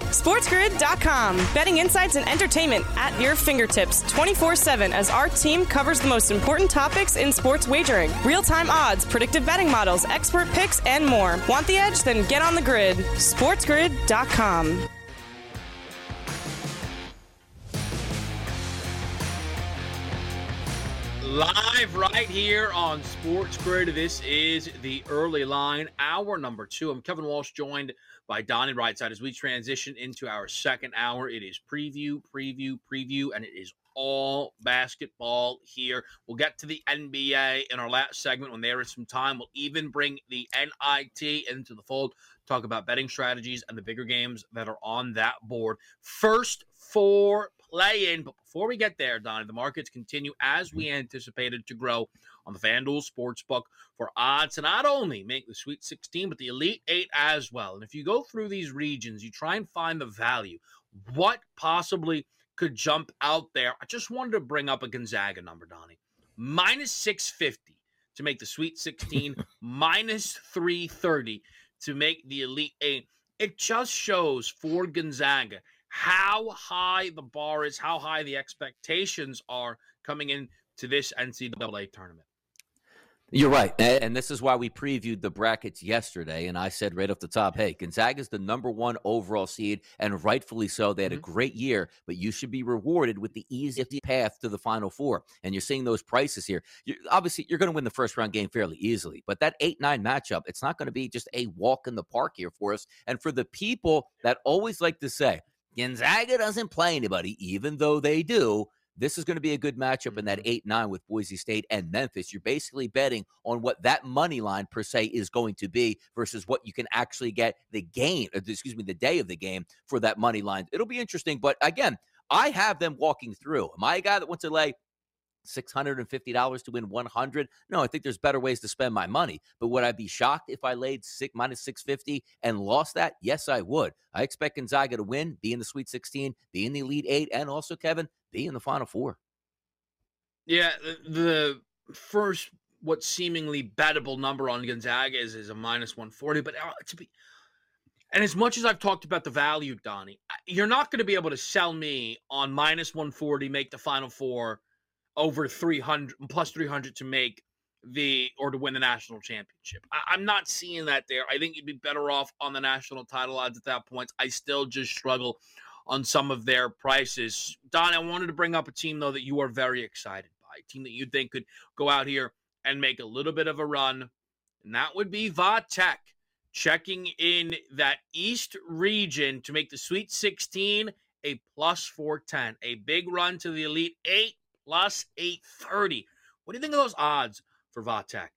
SportsGrid.com. Betting insights and entertainment at your fingertips 24 7 as our team covers the most important topics in sports wagering real time odds, predictive betting models, expert picks, and more. Want the edge? Then get on the grid. SportsGrid.com. Live right here on SportsGrid. This is the early line, hour number two. I'm Kevin Walsh, joined by Donnie Rightside as we transition into our second hour. It is preview, preview, preview, and it is all basketball here. We'll get to the NBA in our last segment when there is some time. We'll even bring the NIT into the fold, talk about betting strategies and the bigger games that are on that board. First, for play in. But before we get there, Donnie, the markets continue as we anticipated to grow on the FanDuel Sportsbook for odds to not only make the Sweet 16, but the Elite Eight as well. And if you go through these regions, you try and find the value. What possibly could jump out there? I just wanted to bring up a Gonzaga number, Donnie. Minus 650 to make the Sweet 16, minus 330 to make the Elite Eight. It just shows for Gonzaga how high the bar is, how high the expectations are coming into this NCAA tournament. You're right. And this is why we previewed the brackets yesterday. And I said right off the top, hey, Gonzaga is the number one overall seed, and rightfully so. They had mm-hmm. a great year, but you should be rewarded with the easiest path to the Final Four. And you're seeing those prices here. You're, obviously, you're going to win the first round game fairly easily, but that 8 9 matchup, it's not going to be just a walk in the park here for us. And for the people that always like to say, Gonzaga doesn't play anybody, even though they do. This is going to be a good matchup in that mm-hmm. 8 9 with Boise State and Memphis. You're basically betting on what that money line per se is going to be versus what you can actually get the game, uh, excuse me, the day of the game for that money line. It'll be interesting. But again, I have them walking through. Am I a guy that wants to lay $650 to win 100 no i think there's better ways to spend my money but would i be shocked if i laid six minus 650 and lost that? Yes i would. I expect gonzaga to win be in the sweet 16 be in the elite eight and also kevin be in the final four. Yeah the first what seemingly bettable number on gonzaga is is a minus 140 but uh, to be and as much as I've talked about the value, Donnie, you're not going to be able to sell me on minus 140, make the final four, over 300 plus 300 to make the or to win the national championship. I, am not seeing that there. I think you'd be better off on the national title odds at that point. I still just struggle on some of their prices. Don, I wanted to bring up a team though that you are very excited by, a team that you think could go out here and make a little bit of a run, and that would be Va Tech checking in that East region to make the Sweet 16 a plus 410, a big run to the Elite Eight plus 830. What do you think of those odds for Va Tech?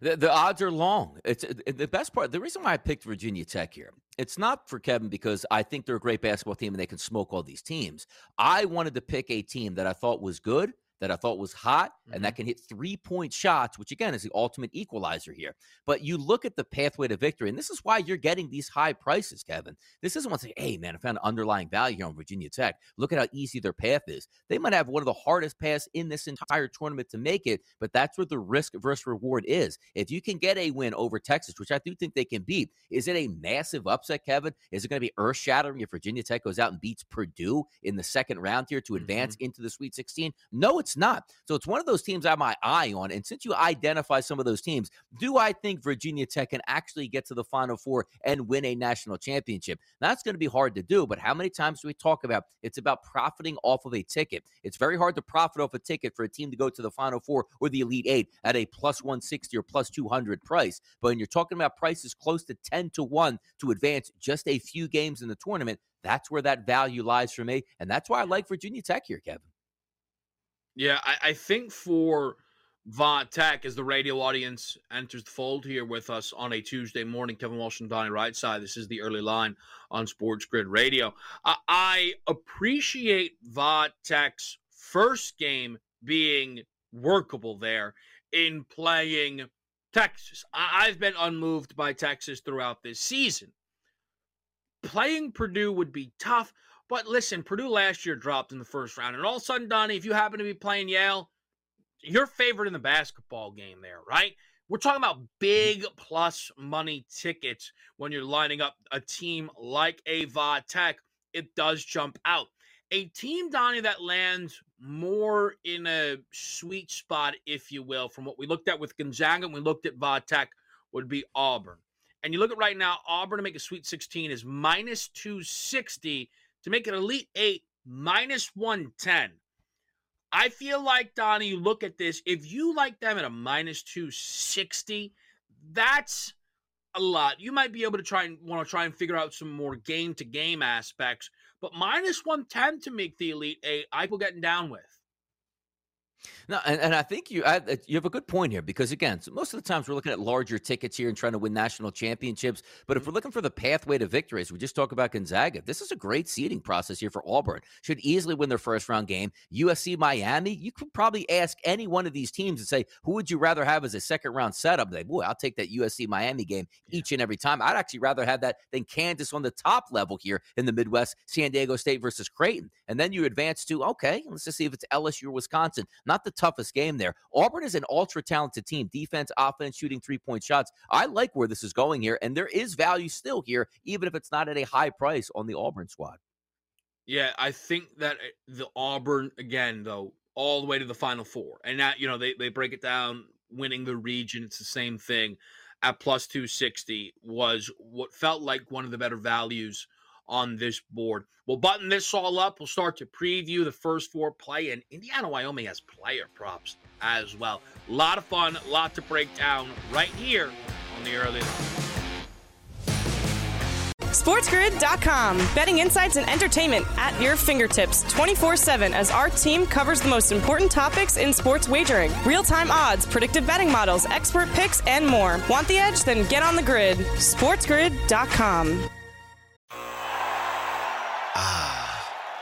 The, the, odds are long. It's the best part. The reason why I picked Virginia Tech here, it's not for Kevin because I think they're a great basketball team and they can smoke all these teams. I wanted to pick a team that I thought was good that I thought was hot mm-hmm. and that mm-hmm. can hit three point shots, which again is the ultimate equalizer here. But you look at the pathway to victory, and this is why you're getting these high prices, Kevin. This isn't one say, hey, man, I found underlying value here on Virginia Tech. Look at how easy their path is. They might have one of the hardest paths in this entire tournament to make it, but that's where the risk versus reward is. If you can get a win over Texas, which I do think they can beat, is it a massive upset, Kevin? Is it going to be earth shattering if Virginia Tech goes out and beats Purdue in the second round here to advance mm-hmm. into the Sweet 16? No, it's not. So it's one of those teams I have my eye on. And since you identify some of those teams, do I think Virginia Tech can actually get to the Final Four and win a national championship? That's going to be hard to do, but how many times do we talk about it's about profiting off of a ticket? It's very hard to profit off a ticket for a team to go to the Final Four or the Elite Eight at a plus 160 or plus 200 price. But when you're talking about prices close to 10 to 1 to advance just a few games in the tournament, that's where that value lies for me. And that's why I like Virginia Tech here, Kevin. Yeah, I, I think for Va Tech, as the radio audience enters the fold here with us on a Tuesday morning, Kevin Walsh and Donnie Rightside. This is the early line on SportsGrid Radio. I, I appreciate Va Tech's first game being workable there in playing Texas. I, I've been unmoved by Texas throughout this season. Playing Purdue would be tough, but listen, Purdue last year dropped in the first round, and all of a sudden, Donnie, if you happen to be playing Yale, you're favored in the basketball game there, right? We're talking about mm-hmm. big plus money tickets when you're lining up a team like Ava Tech. It does jump out. A team, Donnie, that lands more in a sweet spot, if you will, from what we looked at with Gonzaga and we looked at Va Tech, would be Auburn. And you look at right now, Auburn to make a Sweet 16 is minus 260 to make it Elite Eight minus 110. I feel like, Donnie, you look at this, if you like them at a minus 260, that's a lot. You might be able to try and want to try and figure out some more game to game aspects, but minus 110 to make the Elite Eight, I will getting down with. No, and, and I think you I, you have a good point here because again, so most of the times we're looking at larger tickets here and trying to win national championships. But if mm-hmm. we're looking for the pathway to victory, as we just talked about Gonzaga, this is a great seeding process here for Auburn. Should easily win their first round game. USC, Miami, you could probably ask any one of these teams and say, who would you rather have as a second round setup? Like, boy, I'll take that USC Miami game each and every time. I'd actually rather have that than Kansas on the top level here in the Midwest, San Diego State versus Creighton. And then you advance to okay, let's just see if it's LSU or Wisconsin. Not the toughest game there. Auburn is an ultra talented team, defense, offense, shooting three point shots. I like where this is going here, and there is value still here, even if it's not at a high price on the Auburn squad. Yeah, I think that eh, the Auburn again, though, all the way to the Final Four, and that you know they they break it down, winning the region. It's the same thing at plus two sixty was what felt like one of the better values on this board. We'll button this all up. We'll start to preview the first four play, and Indiana Wyoming has player props as well. A lot of fun, a lot to break down right here on the early. SportsGrid.com. Betting insights and entertainment at your fingertips 24 7 as our team covers the most important topics in sports wagering real time odds, predictive betting models, expert picks, and more. Want the edge? Then get on the grid. SportsGrid.com.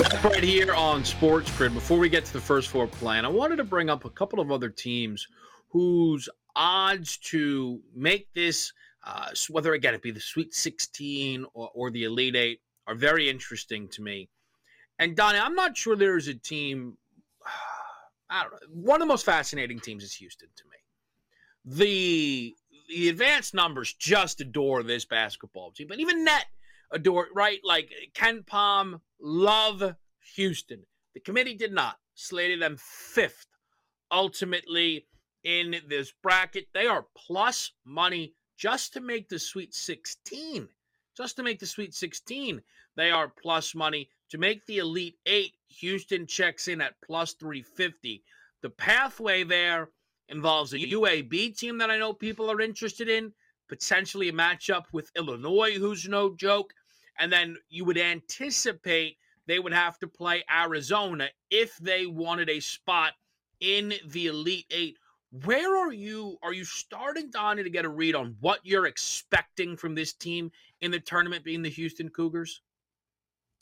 Right here on SportsGrid. Before we get to the first four plan, I wanted to bring up a couple of other teams whose odds to make this, uh, whether again it be the Sweet 16 or, or the Elite Eight, are very interesting to me. And Donnie, I'm not sure there is a team. I don't know. One of the most fascinating teams is Houston to me. The the advanced numbers just adore this basketball team, but even net adore right. Like KenPom, love Houston. The committee did not slated them fifth. Ultimately, in this bracket, they are plus money just to make the Sweet 16. Just to make the Sweet 16, they are plus money. To make the Elite Eight, Houston checks in at plus 350. The pathway there involves a UAB team that I know people are interested in, potentially a matchup with Illinois, who's no joke. And then you would anticipate they would have to play Arizona if they wanted a spot in the Elite Eight. Where are you? Are you starting, Donnie, to get a read on what you're expecting from this team in the tournament being the Houston Cougars?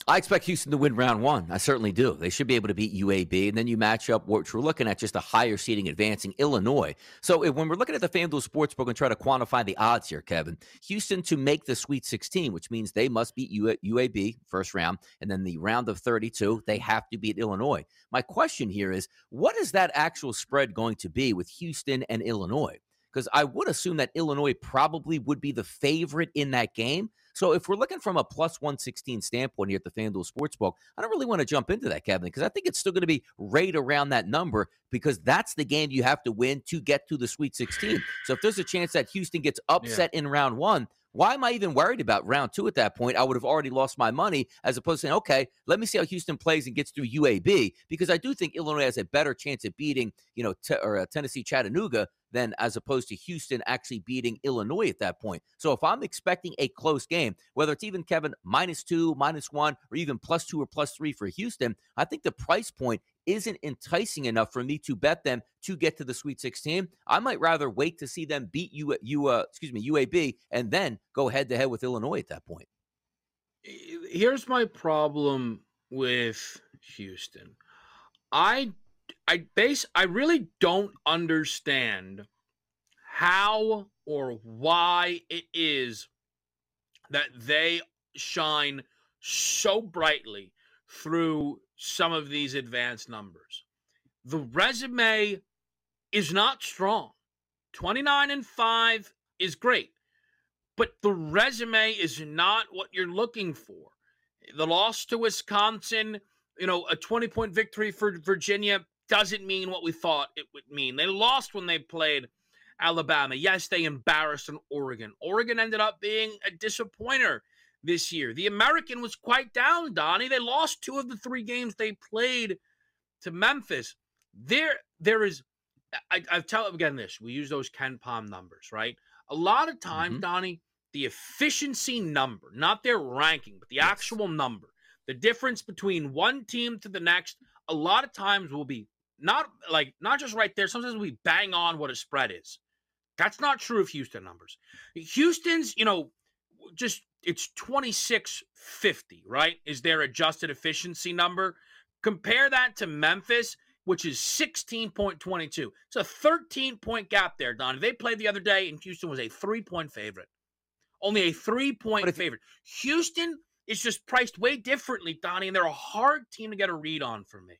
I expect Houston to win round one. I certainly do. They should be able to beat UAB. And then you match up, which we're looking at just a higher seeding advancing Illinois. So if, when we're looking at the FanDuel Sportsbook and try to quantify the odds here, Kevin, Houston to make the Sweet 16, which means they must beat UAB first round. And then the round of 32, they have to beat Illinois. My question here is what is that actual spread going to be with Houston and Illinois? Because I would assume that Illinois probably would be the favorite in that game. So if we're looking from a plus 116 standpoint here at the FanDuel Sportsbook, I don't really want to jump into that, Kevin, because I think it's still going to be right around that number because that's the game you have to win to get to the Sweet 16. So if there's a chance that Houston gets upset yeah. in round one, why am I even worried about round two at that point? I would have already lost my money as opposed to saying, okay, let me see how Houston plays and gets through UAB because I do think Illinois has a better chance of beating, you know, t- or uh, Tennessee Chattanooga than as opposed to Houston actually beating Illinois at that point. So if I'm expecting a close game, whether it's even Kevin minus two, minus one, or even plus two or plus three for Houston, I think the price point isn't enticing enough for me to bet them to get to the Sweet 16. I might rather wait to see them beat you, you uh, excuse me, UAB, and then go head to head with Illinois at that point. Here's my problem with Houston. I I base I really don't understand how or why it is that they shine so brightly through some of these advanced numbers. The resume is not strong. 29 and 5 is great, but the resume is not what you're looking for. The loss to Wisconsin, you know, a 20 point victory for Virginia doesn't mean what we thought it would mean. They lost when they played Alabama. Yes, they embarrassed an Oregon. Oregon ended up being a disappointer this year. The American was quite down, Donnie. They lost two of the three games they played to Memphis. There, there is. I, I tell again this. We use those KenPom numbers, right? A lot of times, mm-hmm. Donnie, the efficiency number, not their ranking, but the yes. actual number, the difference between one team to the next, a lot of times will be not like not just right there. Sometimes we bang on what a spread is. That's not true of Houston numbers. Houston's, you know, just it's 2650, right? Is their adjusted efficiency number. Compare that to Memphis, which is 16.22. It's a 13 point gap there, Don. They played the other day, and Houston was a three point favorite. Only a three point favorite. Houston is just priced way differently, Donnie, and they're a hard team to get a read on for me.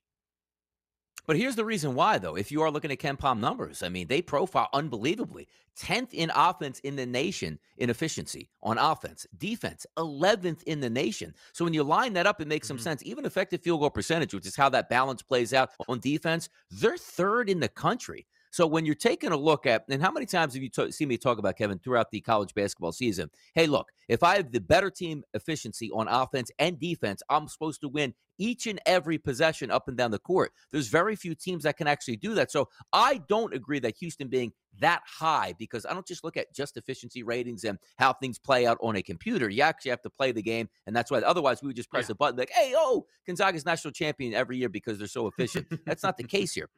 But here's the reason why, though. If you are looking at KenPom numbers, I mean, they profile unbelievably. 10th in offense in the nation in efficiency on offense. Defense, 11th in the nation. So when you line that up, it makes mm-hmm. some sense. Even effective field goal percentage, which is how that balance plays out on defense, they're third in the country. So when you're taking a look at, and how many times have you t- seen me talk about Kevin throughout the college basketball season? Hey, look, if I have the better team efficiency on offense and defense, I'm supposed to win each and every possession up and down the court. There's very few teams that can actually do that. So I don't agree that Houston being that high because I don't just look at just efficiency ratings and how things play out on a computer. You actually have to play the game, and that's why. Otherwise, we would just press yeah. a button like, "Hey, oh, Gonzaga's national champion every year because they're so efficient." that's not the case here.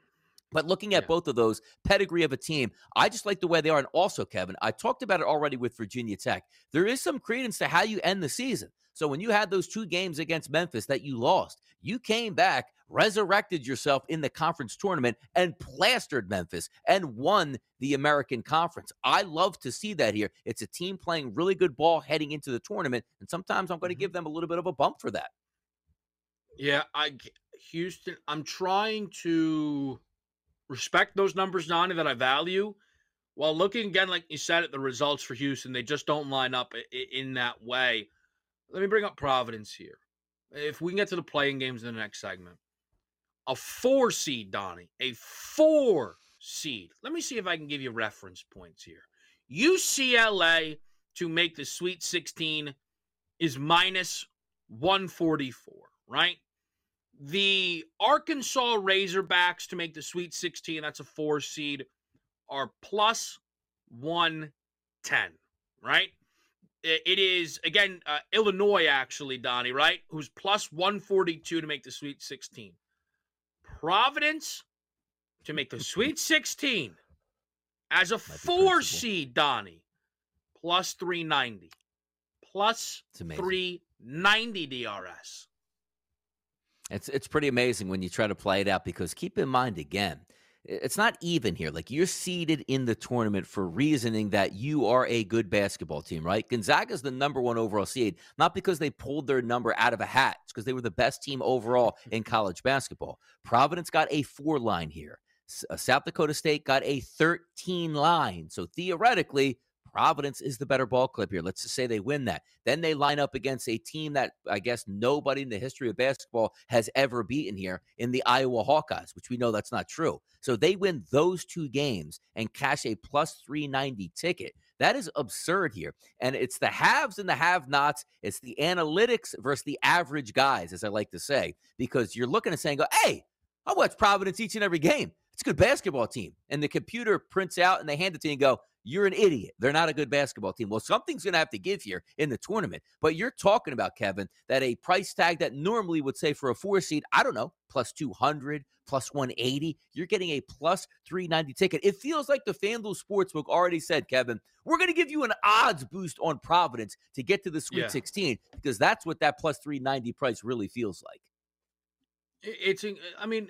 But looking at yeah. both of those pedigree of a team, I just like the way they are. And also, Kevin, I talked about it already with Virginia Tech. There is some credence to how you end the season. So when you had those two games against Memphis that you lost, you came back, resurrected yourself in the conference tournament, and plastered Memphis and won the American Conference. I love to see that here. It's a team playing really good ball heading into the tournament, and sometimes I'm going to mm-hmm. give them a little bit of a bump for that. Yeah, I Houston. I'm trying to respect those numbers, Nani, that I value Well, looking again, like you said, at the results for Houston, they just don't line up in that way. Let me bring up Providence here. If we can get to the playing games in the next segment, a four seed, Donnie, a four seed. Let me see if I can give you reference points here. UCLA to make the Sweet 16 is minus 144, right? The Arkansas Razorbacks to make the Sweet 16, that's a four seed, are plus 110, right? It is, again, uh, Illinois, actually, Donnie, right? Who's plus 142 to make the Sweet 16. Providence to make the Sweet 16 as a four seed, Donnie, plus 390. Plus 390 DRS. It's it's pretty amazing when you try to play it out because keep in mind again, it's not even here. Like you're seeded in the tournament for reasoning that you are a good basketball team, right? Gonzaga's the number one overall seed, not because they pulled their number out of a hat. It's because they were the best team overall in college basketball. Providence got a four line here. Uh, South Dakota State got a 13 line. So theoretically, Providence is the better ball clip here. Let's just say they win that. Then they line up against a team that I guess nobody in the history of basketball has ever beaten here in the Iowa Hawkeyes, which we know that's not true. So they win those two games and cash a plus 390 ticket. That is absurd here. And it's the haves and the have nots. It's the analytics versus the average guys, as I like to say, because you're looking at saying, go, hey, I watch Providence each and every game. It's a good basketball team. And the computer prints out and they hand it to you and go, you're an idiot. They're not a good basketball team. Well, something's going to have to give here in the tournament. But you're talking about, Kevin, that a price tag that normally would say for a four seed, I don't know, plus 200, plus 180, you're getting a plus 390 ticket. It feels like the FanDuel Sportsbook already said, Kevin, we're going to give you an odds boost on Providence to get to the Sweet yeah. 16 because that's what that plus 390 price really feels like. It's, I mean,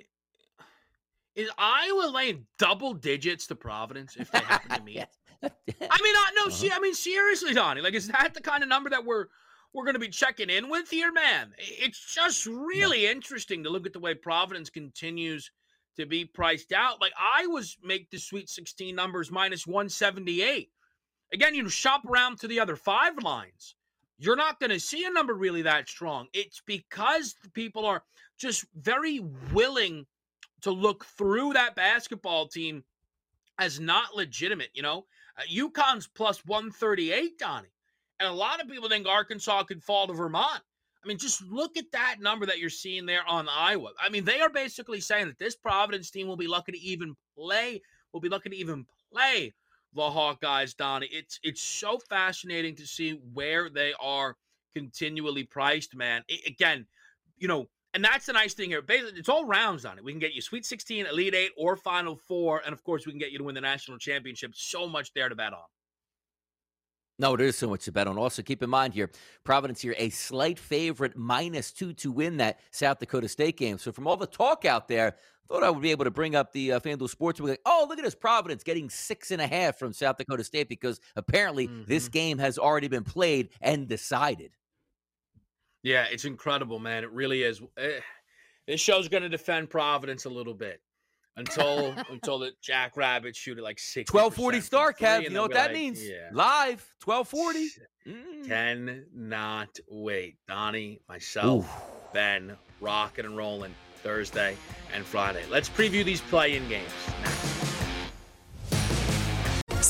is Iowa laying double digits to Providence if they happen to meet? I mean, no, uh-huh. see, I mean, seriously, Donnie, like, is that the kind of number that we're we're going to be checking in with here, man? It's just really yeah. interesting to look at the way Providence continues to be priced out. Like, Iowa's make the Sweet 16 numbers minus 178. Again, you shop around to the other five lines. You're not going to see a number really that strong. It's because people are just very willing to look through that basketball team as not legitimate. You know, uh, UConn's plus 138, Donnie. And a lot of people think Arkansas could fall to Vermont. I mean, just look at that number that you're seeing there on Iowa. I mean, they are basically saying that this Providence team will be lucky to even play, will be lucky to even play the Hawkeyes, Donnie. It's it's so fascinating to see where they are continually priced, man. It, again, you know, and that's the nice thing here. Basically, it's all rounds on it. We can get you Sweet 16, Elite Eight, or Final Four. And of course, we can get you to win the national championship. So much there to bet on. No, there is so much to bet on. Also, keep in mind here, Providence here, a slight favorite, minus two to win that South Dakota State game. So, from all the talk out there, thought I would be able to bring up the uh, FanDuel Sports. We're like, oh, look at this Providence getting six and a half from South Dakota State because apparently mm-hmm. this game has already been played and decided. Yeah, it's incredible, man. It really is. Eh, this show's going to defend Providence a little bit until until the Jackrabbits shoot at like six. Twelve forty start, Kev. You know what that like, means? Yeah. Live twelve forty. Mm. Can not wait. Donnie, myself, Ooh. Ben, rocking and rolling Thursday and Friday. Let's preview these play-in games.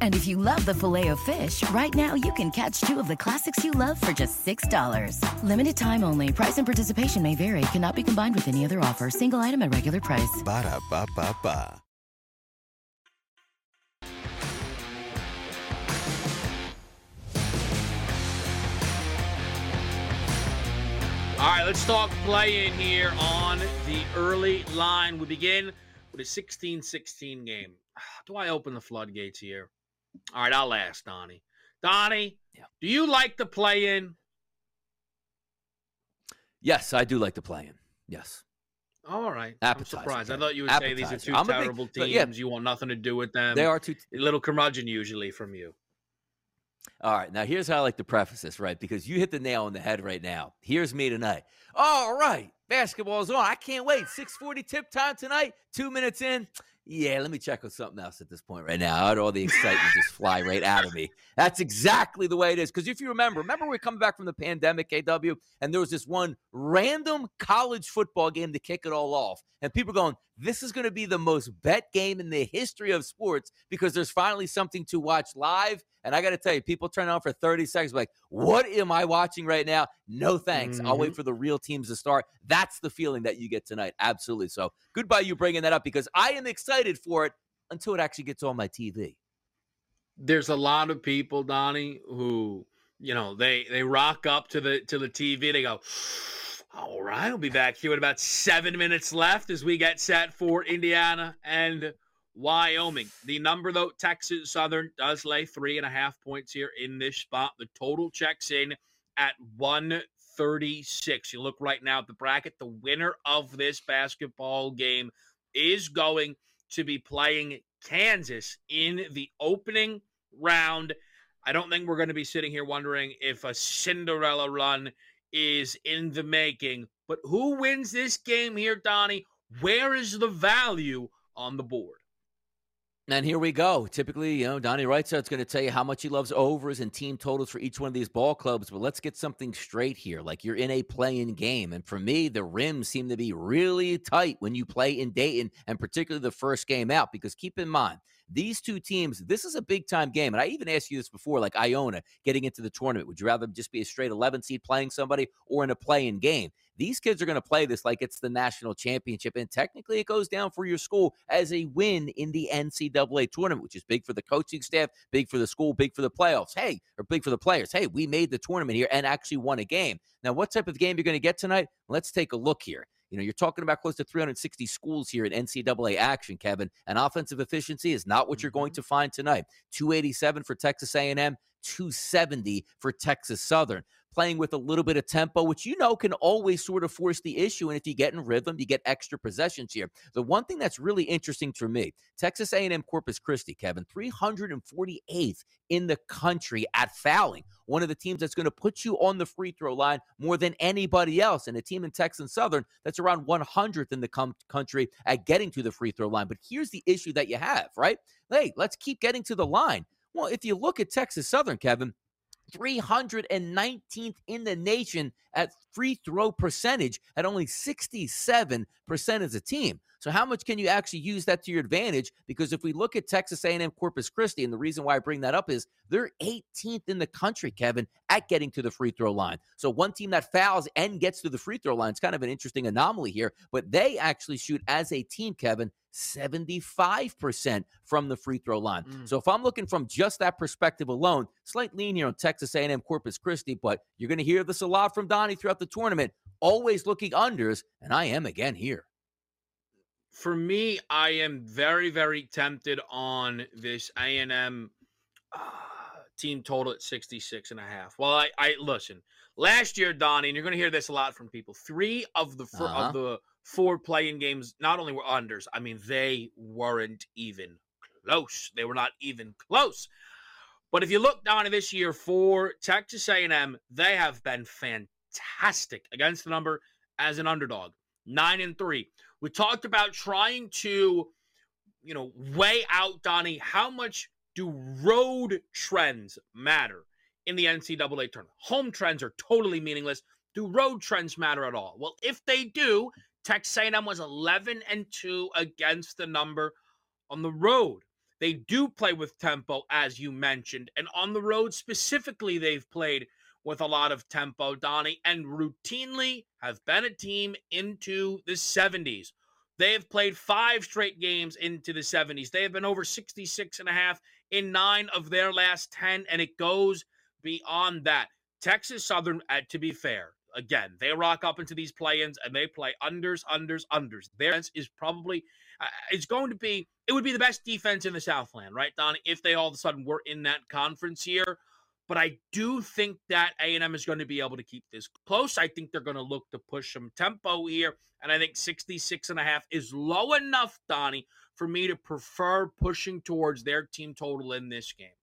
And if you love the filet of fish, right now you can catch two of the classics you love for just $6. Limited time only. Price and participation may vary. Cannot be combined with any other offer. Single item at regular price. Ba da ba ba ba. All right, let's talk play in here on the early line. We begin with a 16 16 game. Do I open the floodgates here? All right, I'll ask Donnie. Donnie, Yeah. do you like the play in? Yes, I do like to play in. Yes. All right. Appetizer, I'm surprised. I thought you would say these are two I'm a big- terrible teams. yeah. You want nothing to do with them. They are two. a little curmudgeon usually from you. All right, now here's how I like to preface this, right? Because you hit the nail on the head right now. Here's me tonight. All right, basketball's on. I can't wait. 6:40 tip time tonight. Two minutes in. Yeah, let me check on something else at this point right now. I'd all the excitement just fly right out of me. That's exactly the way it is. Because if you remember, remember we were coming back from the pandemic, KW, and there was this one random college football game to kick it all off. And people going, this is going to be the most bet game in the history of sports because there's finally something to watch live. And I got to tell you, people turn on for 30 seconds, like, what am I watching right now? No thanks. I'll wait mm-hmm. for the real teams to start. That's the feeling that you get tonight. Absolutely. So goodbye, you bringing that up because I am excited for it until it actually gets on my TV. There's a lot of people, Donnie, who you know they they rock up to the to the TV. They go, "All right, we'll be back here with about seven minutes left as we get set for Indiana and Wyoming." The number though, Texas Southern does lay three and a half points here in this spot. The total checks in at one thirty-six. You look right now at the bracket. The winner of this basketball game is going to be playing Kansas in the opening round. I don't think we're going to be sitting here wondering if a Cinderella run is in the making. But who wins this game here, Donnie? Where is the value on the board? And here we go. Typically, you know, Donnie Wright's going to tell you how much he loves overs and team totals for each one of these ball clubs. But let's get something straight here. Like you're in a playing game. And for me, the rims seem to be really tight when you play in Dayton and particularly the first game out. Because keep in mind, these two teams, this is a big time game. And I even asked you this before, like Iona getting into the tournament. Would you rather just be a straight 11 seed playing somebody or in a playing game? These kids are going to play this like it's the national championship. And technically, it goes down for your school as a win in the NCAA tournament, which is big for the coaching staff, big for the school, big for the playoffs. Hey, or big for the players. Hey, we made the tournament here and actually won a game. Now, what type of game you're going to get tonight? Let's take a look here. You know, you're talking about close to 360 schools here in NCAA action, Kevin. And offensive efficiency is not what you're going mm-hmm. to find tonight. 287 for Texas A&M, 270 for Texas Southern. Playing with a little bit of tempo, which you know can always sort of force the issue. And if you get in rhythm, you get extra possessions here. The one thing that's really interesting for me, Texas A&M Corpus Christi, Kevin, 348th in the country at fouling. One of the teams that's going to put you on the free throw line more than anybody else. And a team in Texas Southern that's around 100th in the com- country at getting to the free throw line. But here's the issue that you have, right? Hey, let's keep getting to the line. Well, if you look at Texas Southern, Kevin, 319th in the nation at free throw percentage at only 67% as a team. So how much can you actually use that to your advantage? Because if we look at Texas A&M Corpus Christi, and the reason why I bring that up is they're 18th in the country, Kevin, at getting to the free throw line. So one team that fouls and gets to the free throw line is kind of an interesting anomaly here, but they actually shoot as a team, Kevin, 75% from the free throw line. Mm. So if I'm looking from just that perspective alone, slight lean here on Texas A&M Corpus Christi, but you're going to hear this a lot from Donnie throughout the tournament, always looking unders, and I am again here. For me, I am very, very tempted on this A&M uh, team total at 66 and a half. Well, I, I listen, last year, Donnie, and you're going to hear this a lot from people, three of the fir- Uh-huh. of the four playing games not only were unders, I mean, they weren't even close. They were not even close. But if you look down at this year for Texas A&M, they have been fantastic against the number as an underdog. Nine and three. We talked about trying to, you know, weigh out, Donnie, how much do road trends matter in the NCAA tournament? Home trends are totally meaningless. Do road trends matter at all? Well, if they do, Texas A&M was 11 and 2 against the number on the road. They do play with tempo, as you mentioned, and on the road specifically, they've played with a lot of tempo, Donnie, and routinely have been a team into the 70s. They have played five straight games into the 70s. They have been over 66 and a half in nine of their last 10, and it goes beyond that. Texas Southern, uh, to be fair, again, they rock up into these play-ins and they play unders, unders, unders. Their defense is probably uh, it's going to be it would be the best defense in the Southland, right, Don? If they all of a sudden were in that conference here. But I do think that A&M is going to be able to keep this close. I think they're going to look to push some tempo here. And I think 66 and a half is low enough, Donnie, for me to prefer pushing towards their team total in this game.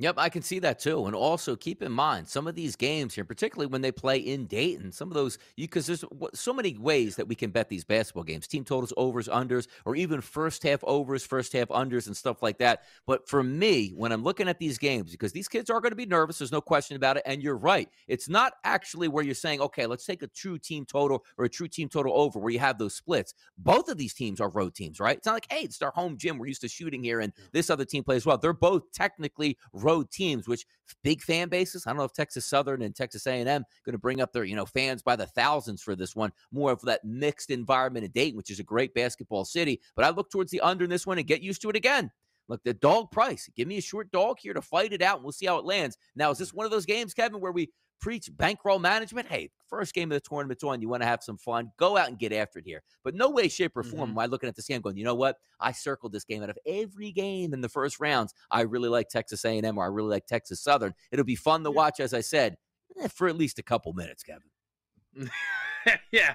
Yep, I can see that too. And also keep in mind some of these games here, particularly when they play in Dayton, some of those, because there's so many ways that we can bet these basketball games team totals, overs, unders, or even first half overs, first half unders, and stuff like that. But for me, when I'm looking at these games, because these kids are going to be nervous, there's no question about it. And you're right. It's not actually where you're saying, okay, let's take a true team total or a true team total over where you have those splits. Both of these teams are road teams, right? It's not like, hey, it's our home gym. We're used to shooting here, and this other team plays well. They're both technically road teams, which big fan bases. I don't know if Texas Southern and Texas A&M going to bring up their you know fans by the thousands for this one. More of that mixed environment in Dayton, which is a great basketball city. But I look towards the under in this one and get used to it again. Look, the dog price. Give me a short dog here to fight it out, and we'll see how it lands. Now, is this one of those games, Kevin, where we preach bankroll management. Hey, first game of the tournament's on. You want to have some fun. Go out and get after it here. But no way, shape, or form mm-hmm. am I looking at this game going, you know what? I circled this game out of every game in the first rounds. I really like Texas A&M or I really like Texas Southern. It'll be fun to watch, as I said, eh, for at least a couple minutes, Kevin. yeah.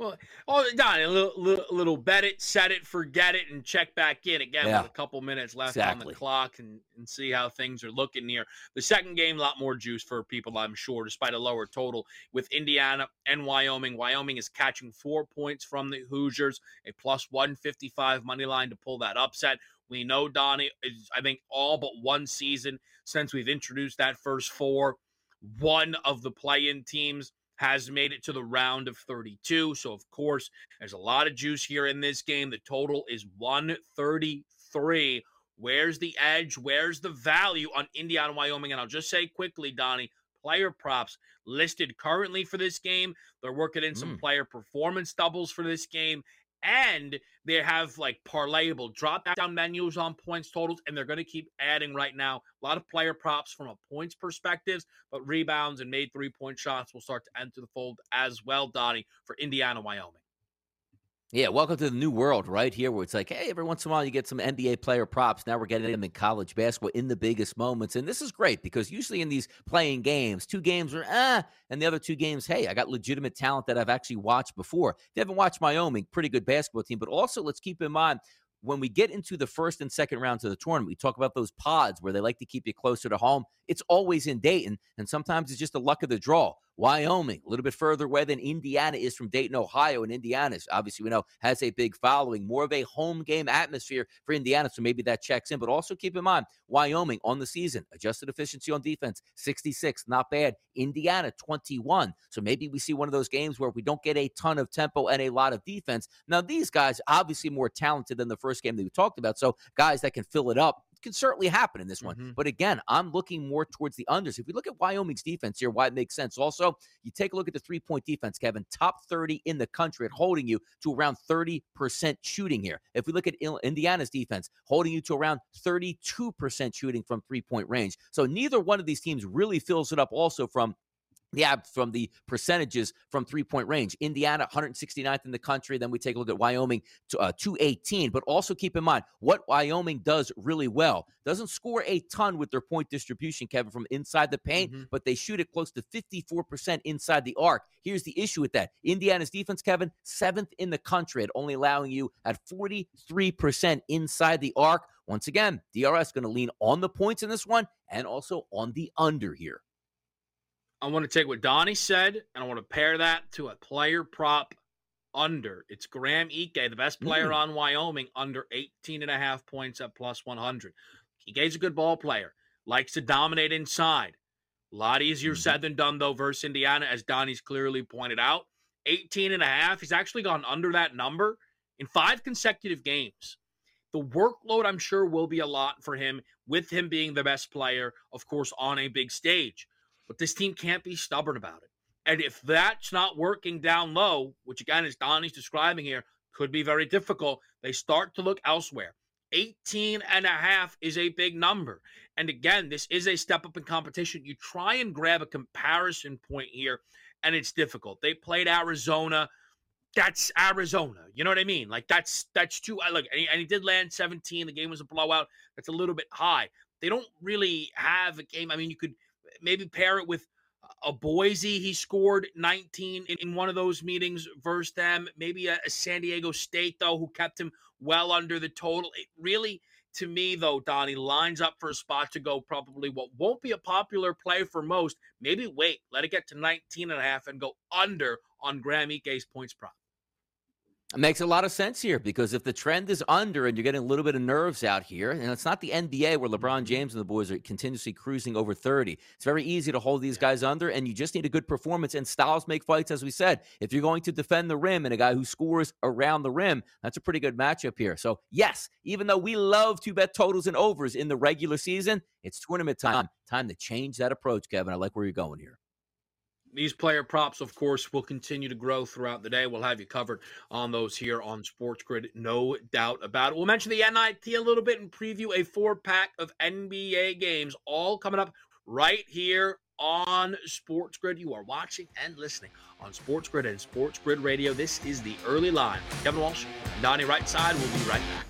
Well, oh, Don, a little, little, little, bet it, set it, forget it, and check back in again yeah. with a couple minutes left exactly. on the clock and, and see how things are looking here. The second game, a lot more juice for people, I'm sure, despite a lower total with Indiana and Wyoming. Wyoming is catching four points from the Hoosiers, a plus 155 money line to pull that upset. We know Donnie is, I think, all but one season since we've introduced that first four. One of the play in teams has made it to the round of 32. So, of course, there's a lot of juice here in this game. The total is 133. Where's the edge? Where's the value on Indiana, Wyoming? And I'll just say quickly, Donnie, player props listed currently for this game. They're working in some mm. player performance doubles for this game and they have like parlayable drop down menus on points totals, and they're going to keep adding right now. A lot of player props from a points perspective, but rebounds and made three point shots will start to enter the fold as well, Donnie, for Indiana, Wyoming. Yeah, welcome to the new world right here where it's like, hey, every once in a while you get some NBA player props. Now we're getting them in college basketball in the biggest moments. And this is great because usually in these playing games, two games are ah, and the other two games, hey, I got legitimate talent that I've actually watched before. If you haven't watched Wyoming, pretty good basketball team. But also let's keep in mind when we get into the first and second rounds of the tournament, we talk about those pods where they like to keep you closer to home. It's always in Dayton, and sometimes it's just the luck of the draw. Wyoming, a little bit further away than Indiana is from Dayton, Ohio. And Indiana, obviously, we know, has a big following, more of a home game atmosphere for Indiana. So maybe that checks in. But also keep in mind, Wyoming on the season, adjusted efficiency on defense, 66, not bad. Indiana, 21. So maybe we see one of those games where we don't get a ton of tempo and a lot of defense. Now, these guys, obviously more talented than the first game that we talked about. So guys that can fill it up can certainly happen in this one. Mm-hmm. But again, I'm looking more towards the unders. If we look at Wyoming's defense here, why it makes sense. Also, you take a look at the three point defense, Kevin, top 30 in the country at holding you to around 30% shooting here. If we look at Indiana's defense, holding you to around 32% shooting from three point range. So neither one of these teams really fills it up also from yeah, from the percentages from three point range. Indiana, 169th in the country. Then we take a look at Wyoming, to, uh, 218. But also keep in mind what Wyoming does really well. Doesn't score a ton with their point distribution, Kevin, from inside the paint, mm-hmm. but they shoot it close to 54% inside the arc. Here's the issue with that Indiana's defense, Kevin, seventh in the country at only allowing you at 43% inside the arc. Once again, DRS going to lean on the points in this one and also on the under here. I want to take what Donnie said and I want to pair that to a player prop under. It's Graham Ike, the best player mm. on Wyoming, under 18 and a half points at plus 100. Ike's a good ball player, likes to dominate inside. A lot easier mm-hmm. said than done, though, versus Indiana, as Donnie's clearly pointed out. 18 and a half. He's actually gone under that number in five consecutive games. The workload, I'm sure, will be a lot for him, with him being the best player, of course, on a big stage. But this team can't be stubborn about it. And if that's not working down low, which again, as Donnie's describing here, could be very difficult, they start to look elsewhere. 18 and a half is a big number. And again, this is a step up in competition. You try and grab a comparison point here, and it's difficult. They played Arizona. That's Arizona. You know what I mean? Like that's that's too. Look, and he, and he did land 17. The game was a blowout. That's a little bit high. They don't really have a game. I mean, you could maybe pair it with a Boise, he scored 19 in, in, one of those meetings versus them. Maybe a, a, San Diego State, though, who kept him well under the total. It really, to me, though, Donnie, lines up for a spot to go probably what won't be a popular play for most. Maybe wait, let it get to 19 and a half and go under on Graham Ike's points prop. It makes a lot of sense here because if the trend is under and you're getting a little bit of nerves out here, and it's not the NBA where LeBron James and the boys are continuously cruising over 30. It's very easy to hold these guys under, and you just need a good performance. And styles make fights, as we said. If you're going to defend the rim and a guy who scores around the rim, that's a pretty good matchup here. So, yes, even though we love to bet totals and overs in the regular season, it's tournament time. Time to change that approach, Kevin. I like where you're going here. These player props, of course, will continue to grow throughout the day. We'll have you covered on those here on SportsGrid, no doubt about it. We'll mention the NIT a little bit and preview a four pack of NBA games, all coming up right here on SportsGrid. You are watching and listening on SportsGrid and SportsGrid Radio. This is the early line. Kevin Walsh, Donnie Rightside. We'll be right back.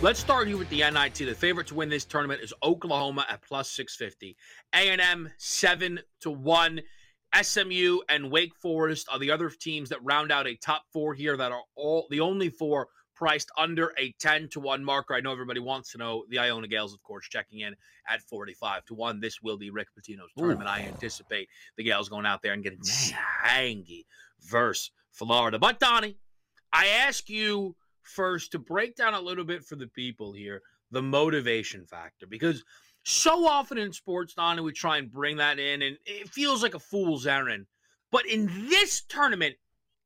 Let's start here with the NIT. The favorite to win this tournament is Oklahoma at plus 650. A&M 7 to 1. SMU and Wake Forest are the other teams that round out a top 4 here that are all the only four priced under a 10 to 1 marker. I know everybody wants to know the Iona Gaels of course checking in at 45 to 1. This will be Rick Pitino's tournament. Ooh. I anticipate the Gaels going out there and getting tangy versus Florida. But Donnie, I ask you first to break down a little bit for the people here the motivation factor because so often in sports, Donna, we try and bring that in, and it feels like a fool's errand. But in this tournament,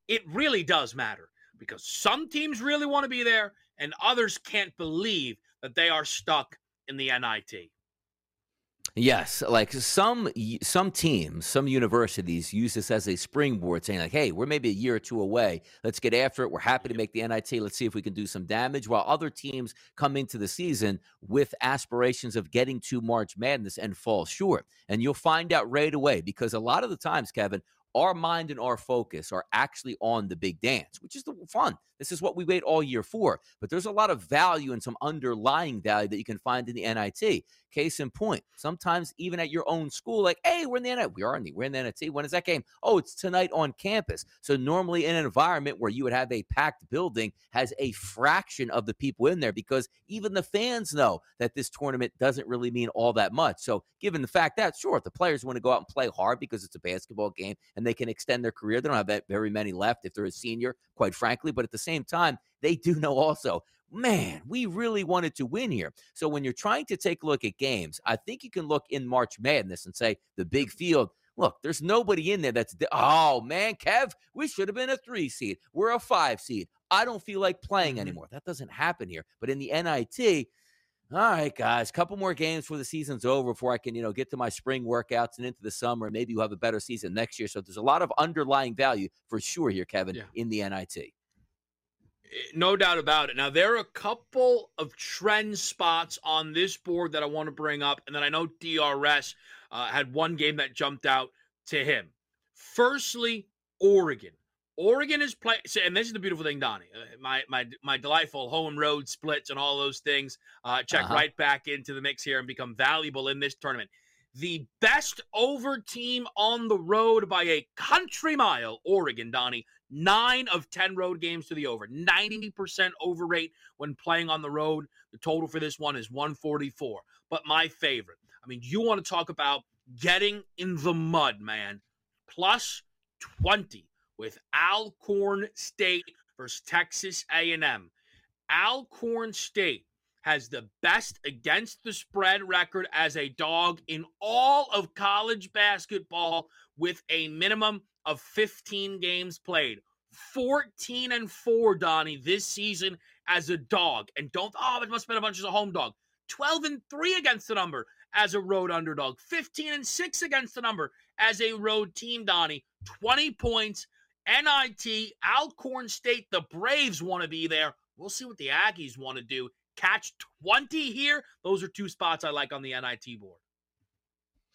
it really does matter because some teams really want to be there, and others can't believe that they are stuck in the NIT. Yes, like some some teams, some universities use this as a springboard, saying like, "Hey, we're maybe a year or two away. Let's get after it. We're happy to make the NIT. Let's see if we can do some damage." While other teams come into the season with aspirations of getting to March Madness and fall short, and you'll find out right away because a lot of the times, Kevin, our mind and our focus are actually on the big dance, which is the fun. This is what we wait all year for. But there's a lot of value and some underlying value that you can find in the NIT. Case in point, sometimes even at your own school, like, hey, we're in the NIT. We are in the we're in the NIT. When is that game? Oh, it's tonight on campus. So normally in an environment where you would have a packed building has a fraction of the people in there because even the fans know that this tournament doesn't really mean all that much. So given the fact that, sure, if the players want to go out and play hard because it's a basketball game and they can extend their career, they don't have that very many left if they're a senior, quite frankly. But at the same time, they do know also man, we really wanted to win here. So when you're trying to take a look at games, I think you can look in March Madness and say the big field. Look, there's nobody in there that's, oh man, Kev, we should have been a three seed. We're a five seed. I don't feel like playing mm-hmm. anymore. That doesn't happen here. But in the NIT, all right, guys, couple more games before the season's over before I can, you know, get to my spring workouts and into the summer. Maybe you'll have a better season next year. So there's a lot of underlying value for sure here, Kevin, yeah. in the NIT. No doubt about it. Now, there are a couple of trend spots on this board that I want to bring up. And then I know DRS uh, had one game that jumped out to him. Firstly, Oregon. Oregon is playing, and this is the beautiful thing, Donnie. Uh, my my my delightful home road splits and all those things uh, check uh-huh. right back into the mix here and become valuable in this tournament. The best over team on the road by a country mile, Oregon, Donnie. Nine of 10 road games to the over. 90% over rate when playing on the road. The total for this one is 144. But my favorite, I mean, you want to talk about getting in the mud, man. Plus 20 with Alcorn State versus Texas A&M. Alcorn State has the best against the spread record as a dog in all of college basketball with a minimum of 15 games played. 14 and 4, Donnie, this season as a dog. And don't, oh, it must have been a bunch as a home dog. 12 and 3 against the number as a road underdog. 15 and 6 against the number as a road team, Donnie. 20 points. NIT, Alcorn State, the Braves want to be there. We'll see what the Aggies want to do. Catch 20 here. Those are two spots I like on the NIT board.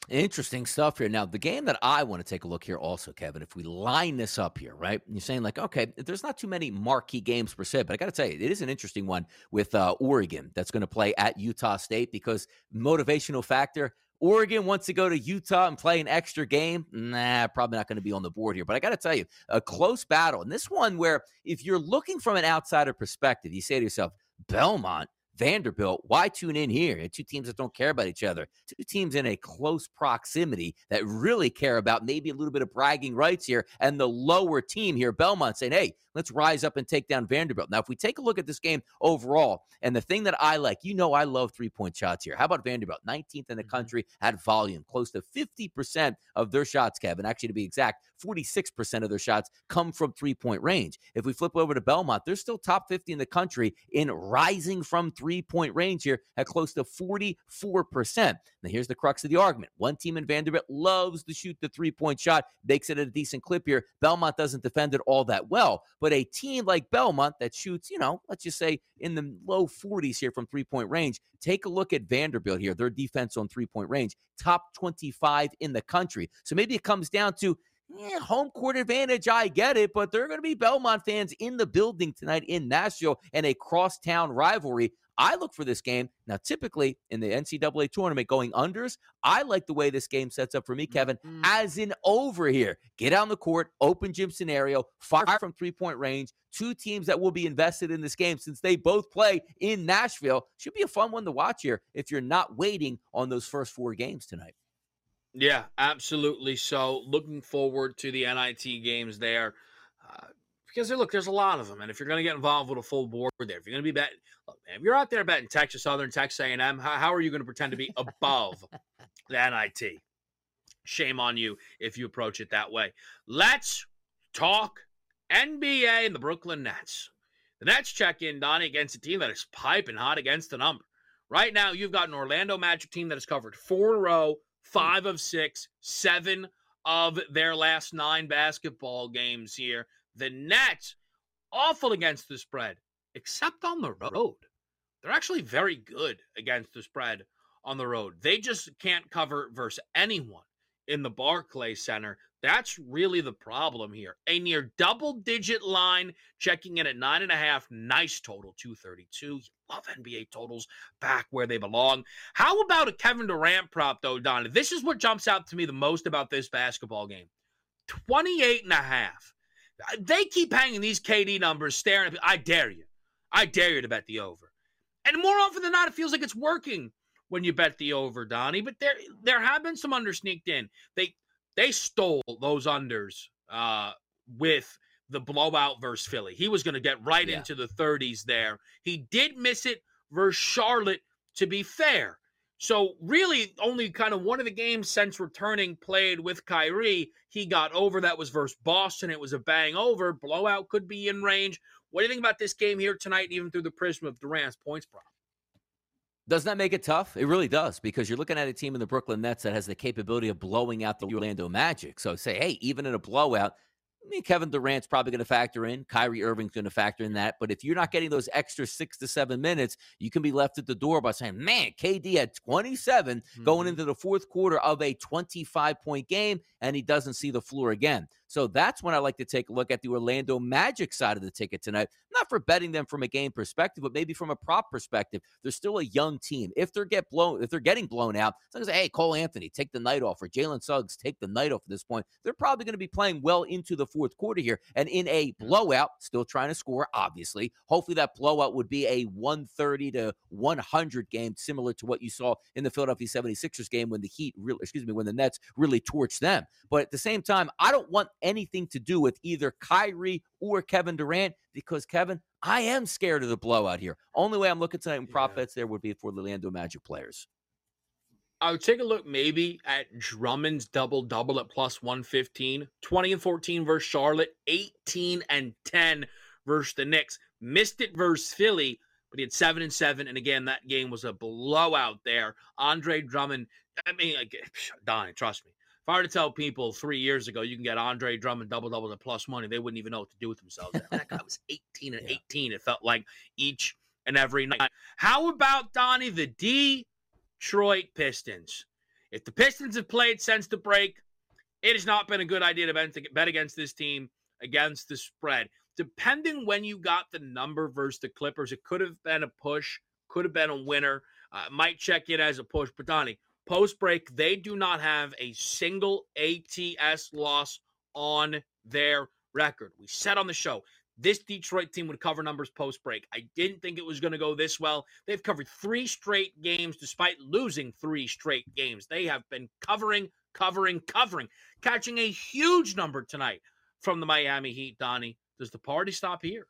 Interesting stuff here. Now, the game that I want to take a look here also, Kevin, if we line this up here, right? You're saying, like, okay, there's not too many marquee games per se, but I got to tell you, it is an interesting one with uh, Oregon that's going to play at Utah State because motivational factor. Oregon wants to go to Utah and play an extra game. Nah, probably not going to be on the board here. But I got to tell you, a close battle. And this one where if you're looking from an outsider perspective, you say to yourself, Belmont Vanderbilt, why tune in here? Two teams that don't care about each other, two teams in a close proximity that really care about maybe a little bit of bragging rights here. And the lower team here, Belmont, saying, hey, let's rise up and take down Vanderbilt. Now, if we take a look at this game overall, and the thing that I like, you know, I love three point shots here. How about Vanderbilt? 19th in the mm-hmm. country at volume, close to 50% of their shots, Kevin. Actually, to be exact, 46% of their shots come from three point range. If we flip over to Belmont, they're still top 50 in the country in rising from three point range here at close to 44%. Now, here's the crux of the argument one team in Vanderbilt loves to shoot the three point shot, makes it at a decent clip here. Belmont doesn't defend it all that well, but a team like Belmont that shoots, you know, let's just say in the low 40s here from three point range, take a look at Vanderbilt here. Their defense on three point range, top 25 in the country. So maybe it comes down to, yeah, home court advantage, I get it, but there are going to be Belmont fans in the building tonight in Nashville and a crosstown rivalry. I look for this game. Now, typically in the NCAA tournament going unders, I like the way this game sets up for me, Kevin, mm-hmm. as in over here. Get on the court, open gym scenario, fire from three point range. Two teams that will be invested in this game since they both play in Nashville. Should be a fun one to watch here if you're not waiting on those first four games tonight. Yeah, absolutely. So looking forward to the NIT games there. Because look, there's a lot of them, and if you're going to get involved with a full board there, if you're going to be betting, look, man, if you're out there betting Texas Southern, Texas A&M, how, how are you going to pretend to be above the NIT? Shame on you if you approach it that way. Let's talk NBA and the Brooklyn Nets. The Nets check in, Donnie, against a team that is piping hot against the number. Right now, you've got an Orlando Magic team that has covered four in a row, five of six, seven of their last nine basketball games here. The Nets, awful against the spread, except on the road. They're actually very good against the spread on the road. They just can't cover versus anyone in the Barclay Center. That's really the problem here. A near double digit line, checking in at nine and a half. Nice total, 232. You love NBA totals back where they belong. How about a Kevin Durant prop, though, Don? This is what jumps out to me the most about this basketball game 28 and a half. They keep hanging these KD numbers, staring at me. I dare you. I dare you to bet the over. And more often than not, it feels like it's working when you bet the over, Donnie. But there there have been some under sneaked in. They they stole those unders uh, with the blowout versus Philly. He was going to get right yeah. into the 30s there. He did miss it versus Charlotte, to be fair. So really, only kind of one of the games since returning played with Kyrie. He got over. That was versus Boston. It was a bang over. Blowout could be in range. What do you think about this game here tonight, even through the prism of Durant's points prop? Doesn't that make it tough? It really does because you're looking at a team in the Brooklyn Nets that has the capability of blowing out the Orlando Magic. So say, hey, even in a blowout, I mean, Kevin Durant's probably going to factor in. Kyrie Irving's going to factor in that. But if you're not getting those extra six to seven minutes, you can be left at the door by saying, man, KD had 27 mm-hmm. going into the fourth quarter of a 25 point game, and he doesn't see the floor again. So that's when I like to take a look at the Orlando Magic side of the ticket tonight. Not for betting them from a game perspective, but maybe from a prop perspective. They're still a young team. If they're get blown, if they're getting blown out, it's like say, hey, Cole Anthony, take the night off, or Jalen Suggs, take the night off at this point. They're probably going to be playing well into the fourth quarter here. And in a hmm. blowout, still trying to score, obviously. Hopefully that blowout would be a 130 to 100 game, similar to what you saw in the Philadelphia 76ers game when the Heat, really, excuse me, when the Nets really torched them. But at the same time, I don't want anything to do with either Kyrie or Kevin Durant because, Kevin, I am scared of the blowout here. Only way I'm looking tonight in prop yeah. bets there would be for the Orlando Magic players. I would take a look maybe at Drummond's double double at plus 115, 20 and 14 versus Charlotte, 18 and 10 versus the Knicks. Missed it versus Philly, but he had 7 and 7. And again, that game was a blowout there. Andre Drummond, I mean, like, Donnie, trust me. If I were to tell people three years ago you can get Andre Drummond double double to plus money, they wouldn't even know what to do with themselves. that guy was 18 and yeah. 18. It felt like each and every night. How about Donnie the Detroit Pistons? If the Pistons have played since the break, it has not been a good idea to bet against this team against the spread. Depending when you got the number versus the Clippers, it could have been a push, could have been a winner. Uh, might check it as a push. But Donnie, Post break, they do not have a single ATS loss on their record. We said on the show this Detroit team would cover numbers post break. I didn't think it was going to go this well. They've covered three straight games despite losing three straight games. They have been covering, covering, covering, catching a huge number tonight from the Miami Heat, Donnie. Does the party stop here?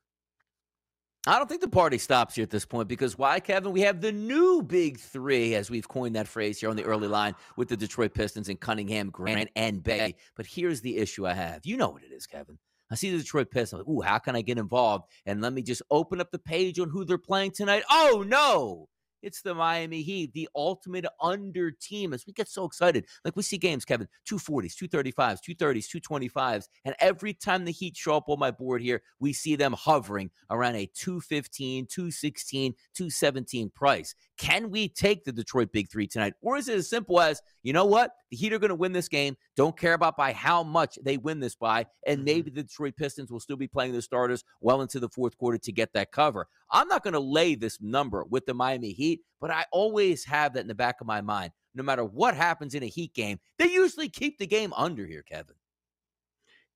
I don't think the party stops here at this point because why, Kevin? We have the new big three, as we've coined that phrase here on the early line with the Detroit Pistons and Cunningham, Grant, and Bey. But here's the issue I have. You know what it is, Kevin. I see the Detroit Pistons. I'm like, ooh, how can I get involved? And let me just open up the page on who they're playing tonight. Oh, no. It's the Miami Heat, the ultimate under team. As we get so excited, like we see games, Kevin, 240s, 235s, 230s, 225s. And every time the Heat show up on my board here, we see them hovering around a 215, 216, 217 price. Can we take the Detroit Big Three tonight? Or is it as simple as, you know what? The Heat are going to win this game. Don't care about by how much they win this by. And mm-hmm. maybe the Detroit Pistons will still be playing the starters well into the fourth quarter to get that cover. I'm not going to lay this number with the Miami Heat, but I always have that in the back of my mind. No matter what happens in a Heat game, they usually keep the game under here, Kevin.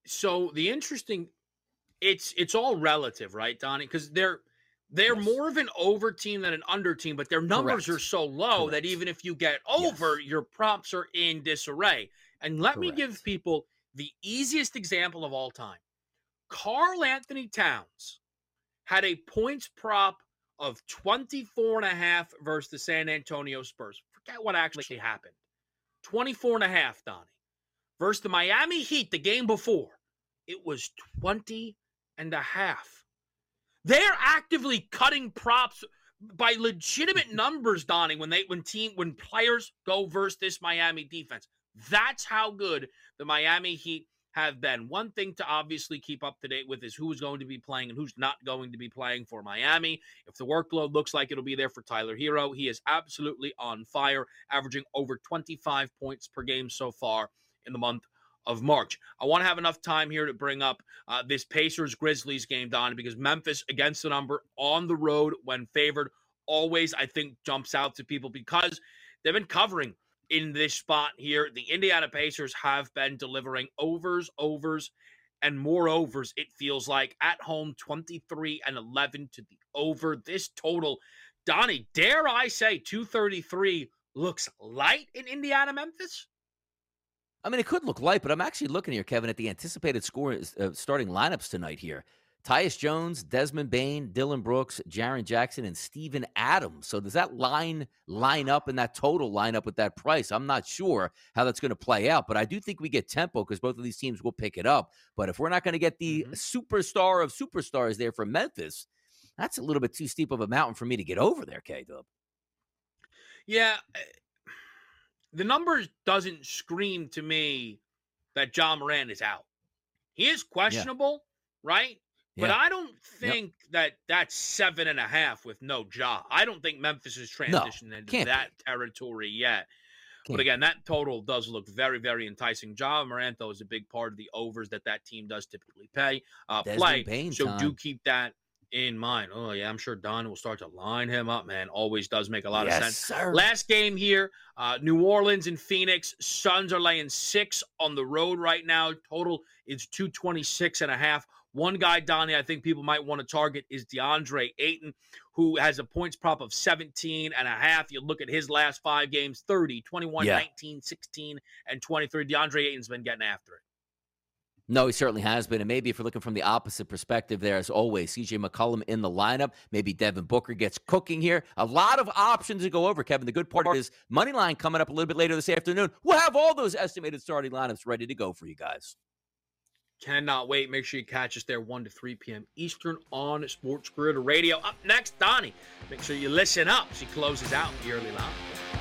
So the interesting, it's it's all relative, right, Donnie? Because they're they're yes. more of an over team than an under team, but their numbers Correct. are so low Correct. that even if you get over, yes. your props are in disarray. And let Correct. me give people the easiest example of all time. Karl-Anthony Towns had a points prop of 24 and a half versus the San Antonio Spurs. Forget what actually happened. 24 and a half, Donnie. Versus the Miami Heat the game before, it was 20 and a half. They're actively cutting props by legitimate numbers, Donnie, when they when team when players go versus this Miami defense. That's how good the Miami Heat have been. One thing to obviously keep up to date with is who's going to be playing and who's not going to be playing for Miami. If the workload looks like it'll be there for Tyler Herro, he is absolutely on fire, averaging over 25 points per game so far in the month of March. I want to have enough time here to bring up uh, this Pacers Grizzlies game, Don, because Memphis against the number on the road when favored always, I think, jumps out to people because they've been covering in this spot here. The Indiana Pacers have been delivering overs, overs, and more overs, it feels like at home 23 and 11 to the over. This total, Donnie, dare I say 233 looks light in Indiana, Memphis? I mean, it could look light, but I'm actually looking here, Kevin, at the anticipated score uh, starting lineups tonight here. Tyus Jones, Desmond Bane, Dillon Brooks, Jaren Jackson, and Steven Adams. So does that line line up and that total line up with that price? I'm not sure how that's going to play out, but I do think we get tempo because both of these teams will pick it up. But if we're not going to get the mm-hmm. superstar of superstars there from Memphis, that's a little bit too steep of a mountain for me to get over there, K Dub. Yeah, the numbers doesn't scream to me that Ja Morant is out. He is questionable, yeah. right? But I don't think yep. that that's seven and a half with no Ja. I don't think Memphis is transitioning no, into that be. territory yet. Can't. But again, that total does look very, very enticing. Ja Morant, though, is a big part of the overs that that team does typically pay, uh, play. so time. do keep that in mind. Oh yeah, I'm sure Don will start to line him up. Man, always does make a lot yes, of sense. Sir. Last game here, uh, New Orleans and Phoenix. Suns are laying six on the road right now. Total is 226 and a half. One guy, Donnie, I think people might want to target is DeAndre Ayton, who has a points prop of 17 and a half. You look at his last five games 30, 21, yeah. 19, 16, and 23. DeAndre Ayton's been getting after it. No, he certainly has been. And maybe if you're looking from the opposite perspective there, as always, CJ McCollum in the lineup. Maybe Devin Booker gets cooking here. A lot of options to go over, Kevin. The good part is money line coming up a little bit later this afternoon. We'll have all those estimated starting lineups ready to go for you guys. Cannot wait. Make sure you catch us there 1 to 3 p.m. Eastern on SportsGrid Radio. Up next, Donnie. Make sure you listen up. She closes out the early line.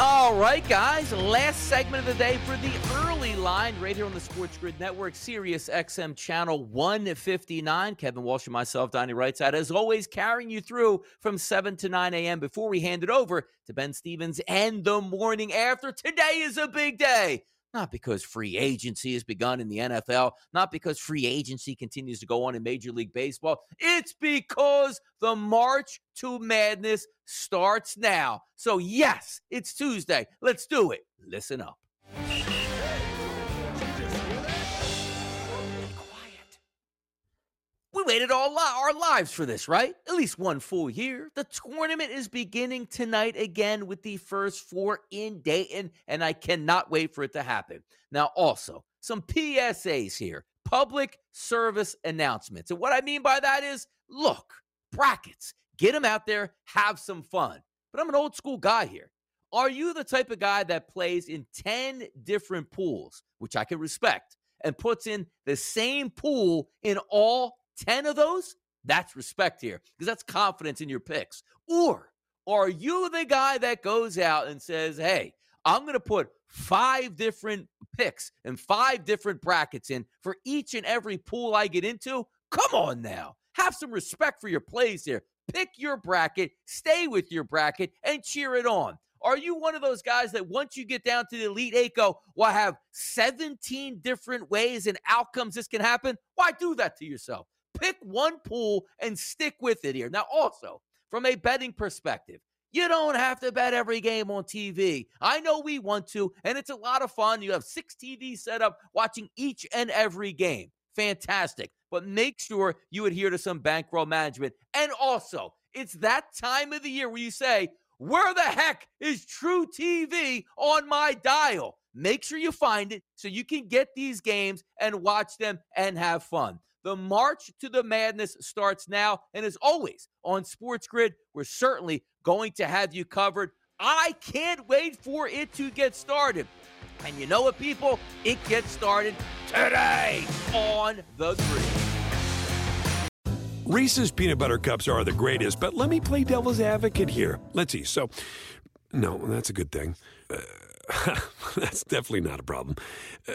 All right, guys. Last segment of the day for the early line right here on the SportsGrid Network, Sirius XM channel 159. Kevin Walsh and myself, Donnie Rightside, as always, carrying you through from 7 to 9 a.m. before we hand it over to Ben Stevens and the morning after. Today is a big day. Not because free agency has begun in the NFL, not because free agency continues to go on in Major League Baseball. It's because the March to Madness starts now. So, yes, it's Tuesday. Let's do it. Listen up. Waited all li- our lives for this, right? At least one full year. The tournament is beginning tonight again with the first four in Dayton, and I cannot wait for it to happen. Now, also, some PSAs here public service announcements. And what I mean by that is look, brackets, get them out there, have some fun. But I'm an old school guy here. Are you the type of guy that plays in 10 different pools, which I can respect, and puts in the same pool in all 10 of those? That's respect here because that's confidence in your picks. Or are you the guy that goes out and says, hey, I'm going to put five different picks and five different brackets in for each and every pool I get into? Come on now. Have some respect for your plays here. Pick your bracket, stay with your bracket, and cheer it on. Are you one of those guys that once you get down to the Elite Eight go, well, I have 17 different ways and outcomes this can happen? Why do that to yourself? Pick one pool and stick with it here. Now, also, from a betting perspective, you don't have to bet every game on TV. I know we want to, and it's a lot of fun. You have six TVs set up watching each and every game. Fantastic. But make sure you adhere to some bankroll management. And also, it's that time of the year where you say, where the heck is truTV on my dial? Make sure you find it so you can get these games and watch them and have fun. The march to the madness starts now. And as always on SportsGrid, we're certainly going to have you covered. I can't wait for it to get started. And you know what, people? It gets started today on the grid. Reese's peanut butter cups are the greatest, but let me play devil's advocate here. Let's see. So, no, that's a good thing. Uh, that's definitely not a problem. Uh,